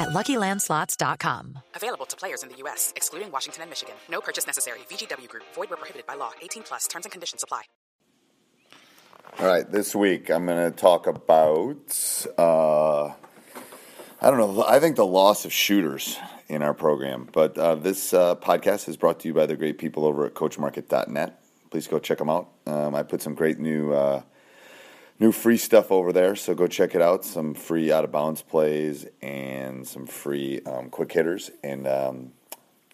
at LuckyLandSlots.com. Available to players in the U.S., excluding Washington and Michigan. No purchase necessary. VGW Group. Void where prohibited by law. 18 plus. Terms and conditions apply. All right, this week I'm going to talk about, uh, I don't know, I think the loss of shooters in our program. But uh, this uh, podcast is brought to you by the great people over at CoachMarket.net. Please go check them out. Um, I put some great new uh, new free stuff over there, so go check it out. Some free out of bounds plays and some free um, quick hitters. And um,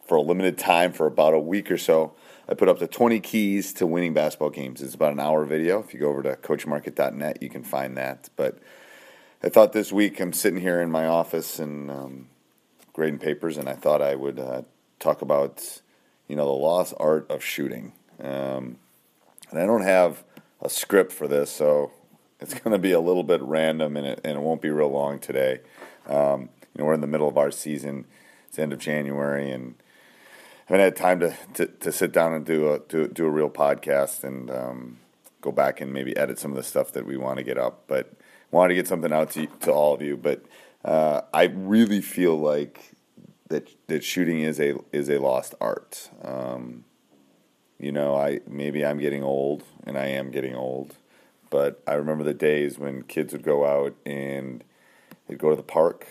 for a limited time, for about a week or so, I put up to 20 keys to winning basketball games. It's about an hour video. If you go over to coachmarket.net, you can find that. But I thought this week I'm sitting here in my office and um, grading papers, and I thought I would uh, talk about, you know, the lost art of shooting. Um, and I don't have a script for this, so it's going to be a little bit random, and it, and it won't be real long today. Um, you know, we're in the middle of our season. It's the end of January, and I haven't had time to, to, to sit down and do a do, do a real podcast and um, go back and maybe edit some of the stuff that we want to get up. But wanted to get something out to to all of you. But uh, I really feel like that that shooting is a is a lost art. Um, you know, I maybe I'm getting old, and I am getting old. But I remember the days when kids would go out and they'd go to the park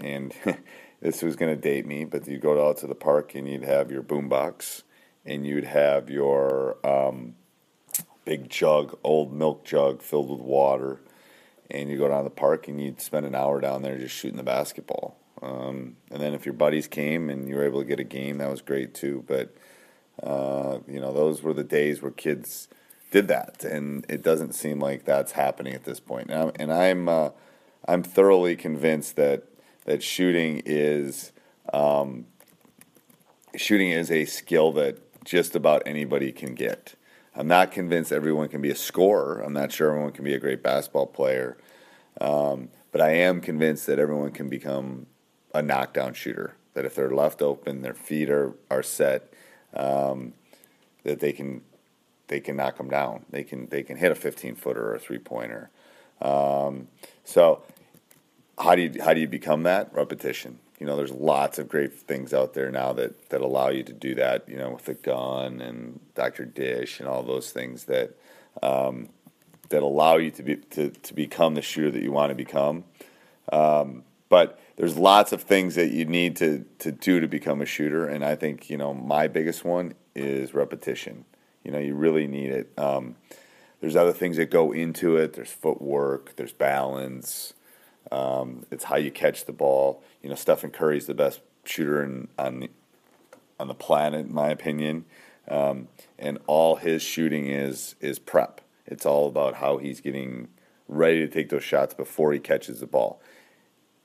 and this was going to date me, but you'd go out to the park and you'd have your boombox and you'd have your um, big jug, old milk jug filled with water, and you'd go down to the park and you'd spend an hour down there just shooting the basketball. Um, and then if your buddies came and you were able to get a game, that was great too. But uh, you know, those were the days where kids did that, and it doesn't seem like that's happening at this point. And I'm, and I'm, uh, I'm thoroughly convinced that that shooting is um, shooting is a skill that just about anybody can get. I'm not convinced everyone can be a scorer. I'm not sure everyone can be a great basketball player, um, but I am convinced that everyone can become a knockdown shooter. That if they're left open, their feet are are set, um, that they can they can knock them down. They can they can hit a 15 footer or a three pointer. Um, so how do you how do you become that repetition? You know, there's lots of great things out there now that that allow you to do that. You know, with the gun and Dr. Dish and all those things that um, that allow you to be to, to become the shooter that you want to become. Um, but there's lots of things that you need to to do to become a shooter, and I think you know my biggest one is repetition. You know, you really need it. Um, there's other things that go into it. There's footwork. There's balance. Um, it's how you catch the ball. You know, Stephen Curry's the best shooter in, on the, on the planet, in my opinion. Um, and all his shooting is is prep. It's all about how he's getting ready to take those shots before he catches the ball.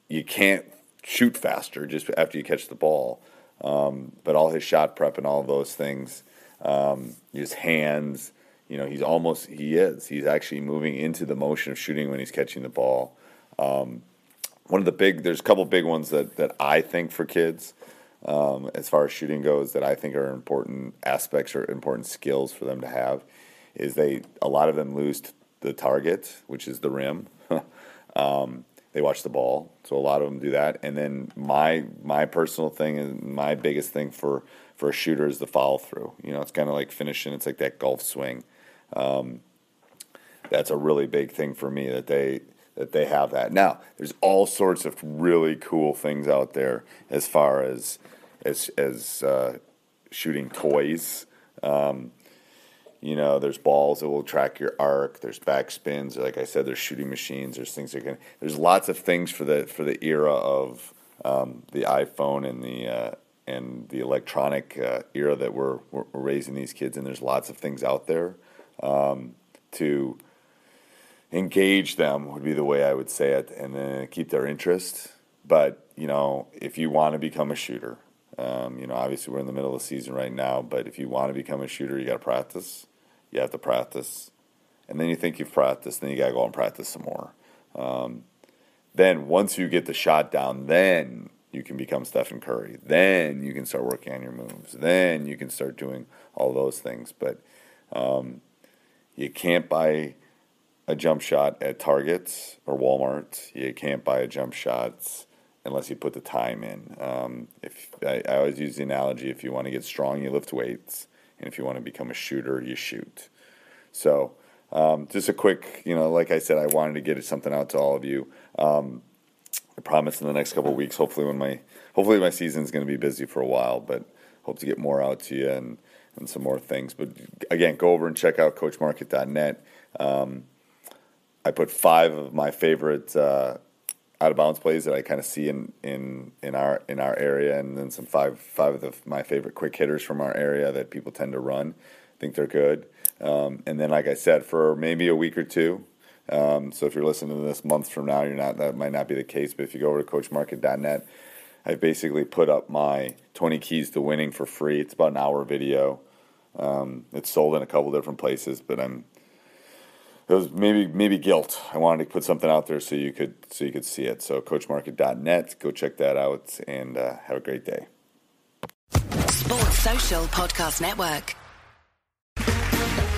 You can't shoot faster just after you catch the ball, um, but all his shot prep and all those things, um, his hands. You know, he's almost he is. He's actually moving into the motion of shooting when he's catching the ball. Um, one of the big, there's a couple big ones that, that I think for kids. um, as far as shooting goes that I think are important aspects or important skills for them to have is they a lot of them lose the target, which is the rim. um, they watch the ball, so a lot of them do that. And then my my personal thing and my biggest thing for for a shooter is the follow through. You know, it's kind of like finishing. It's like that golf swing. Um, that's a really big thing for me that they that they have that. Now, there's all sorts of really cool things out there as far as as as uh, shooting toys. Um, you know, there's balls that will track your arc. There's backspins. Like I said, there's shooting machines. There's things that can. There's lots of things for the for the era of um, the iPhone and the uh, and the electronic uh, era that we're, we're, raising these kids in. There's lots of things out there um, to engage them would be the way I would say it, and then keep their interest. But you know, if you want to become a shooter, um, you know, obviously we're in the middle of the season right now. But if you want to become a shooter, you got to practice. You have to practice, and then you think you've practiced, then you got to go and practice some more. Um, then once you get the shot down, then you can become Stephen Curry. Then you can start working on your moves. Then you can start doing all those things. But um, you can't buy a jump shot at Target or Walmart. You can't buy a jump shot unless you put the time in. Um, if I, I, always use the analogy: if you want to get strong, you lift weights, and if you want to become a shooter, you shoot. So, um, just a quick, you know, like I said, I wanted to get something out to all of you. Um, I promise in the next couple weeks, hopefully when my hopefully my season is going to be busy for a while, but hope to get more out to you and and some more things. But again, go over and check out CoachMarket.net. Um, I put five of my favorite uh, out of bounds plays that I kind of see in, in in our in our area, and then some five five of the, my favorite quick hitters from our area that people tend to run. I think they're good. Um, and then, like I said, for maybe a week or two. Um, so if you're listening to this months from now, you're not that might not be the case. But if you go over to CoachMarket.net, I basically put up my 20 keys to winning for free. It's about an hour video. Um, it's sold in a couple different places, but I'm it was maybe maybe guilt. I wanted to put something out there so you could so you could see it. So coachmarket.net, go check that out and uh, have a great day. Sports Social Podcast Network.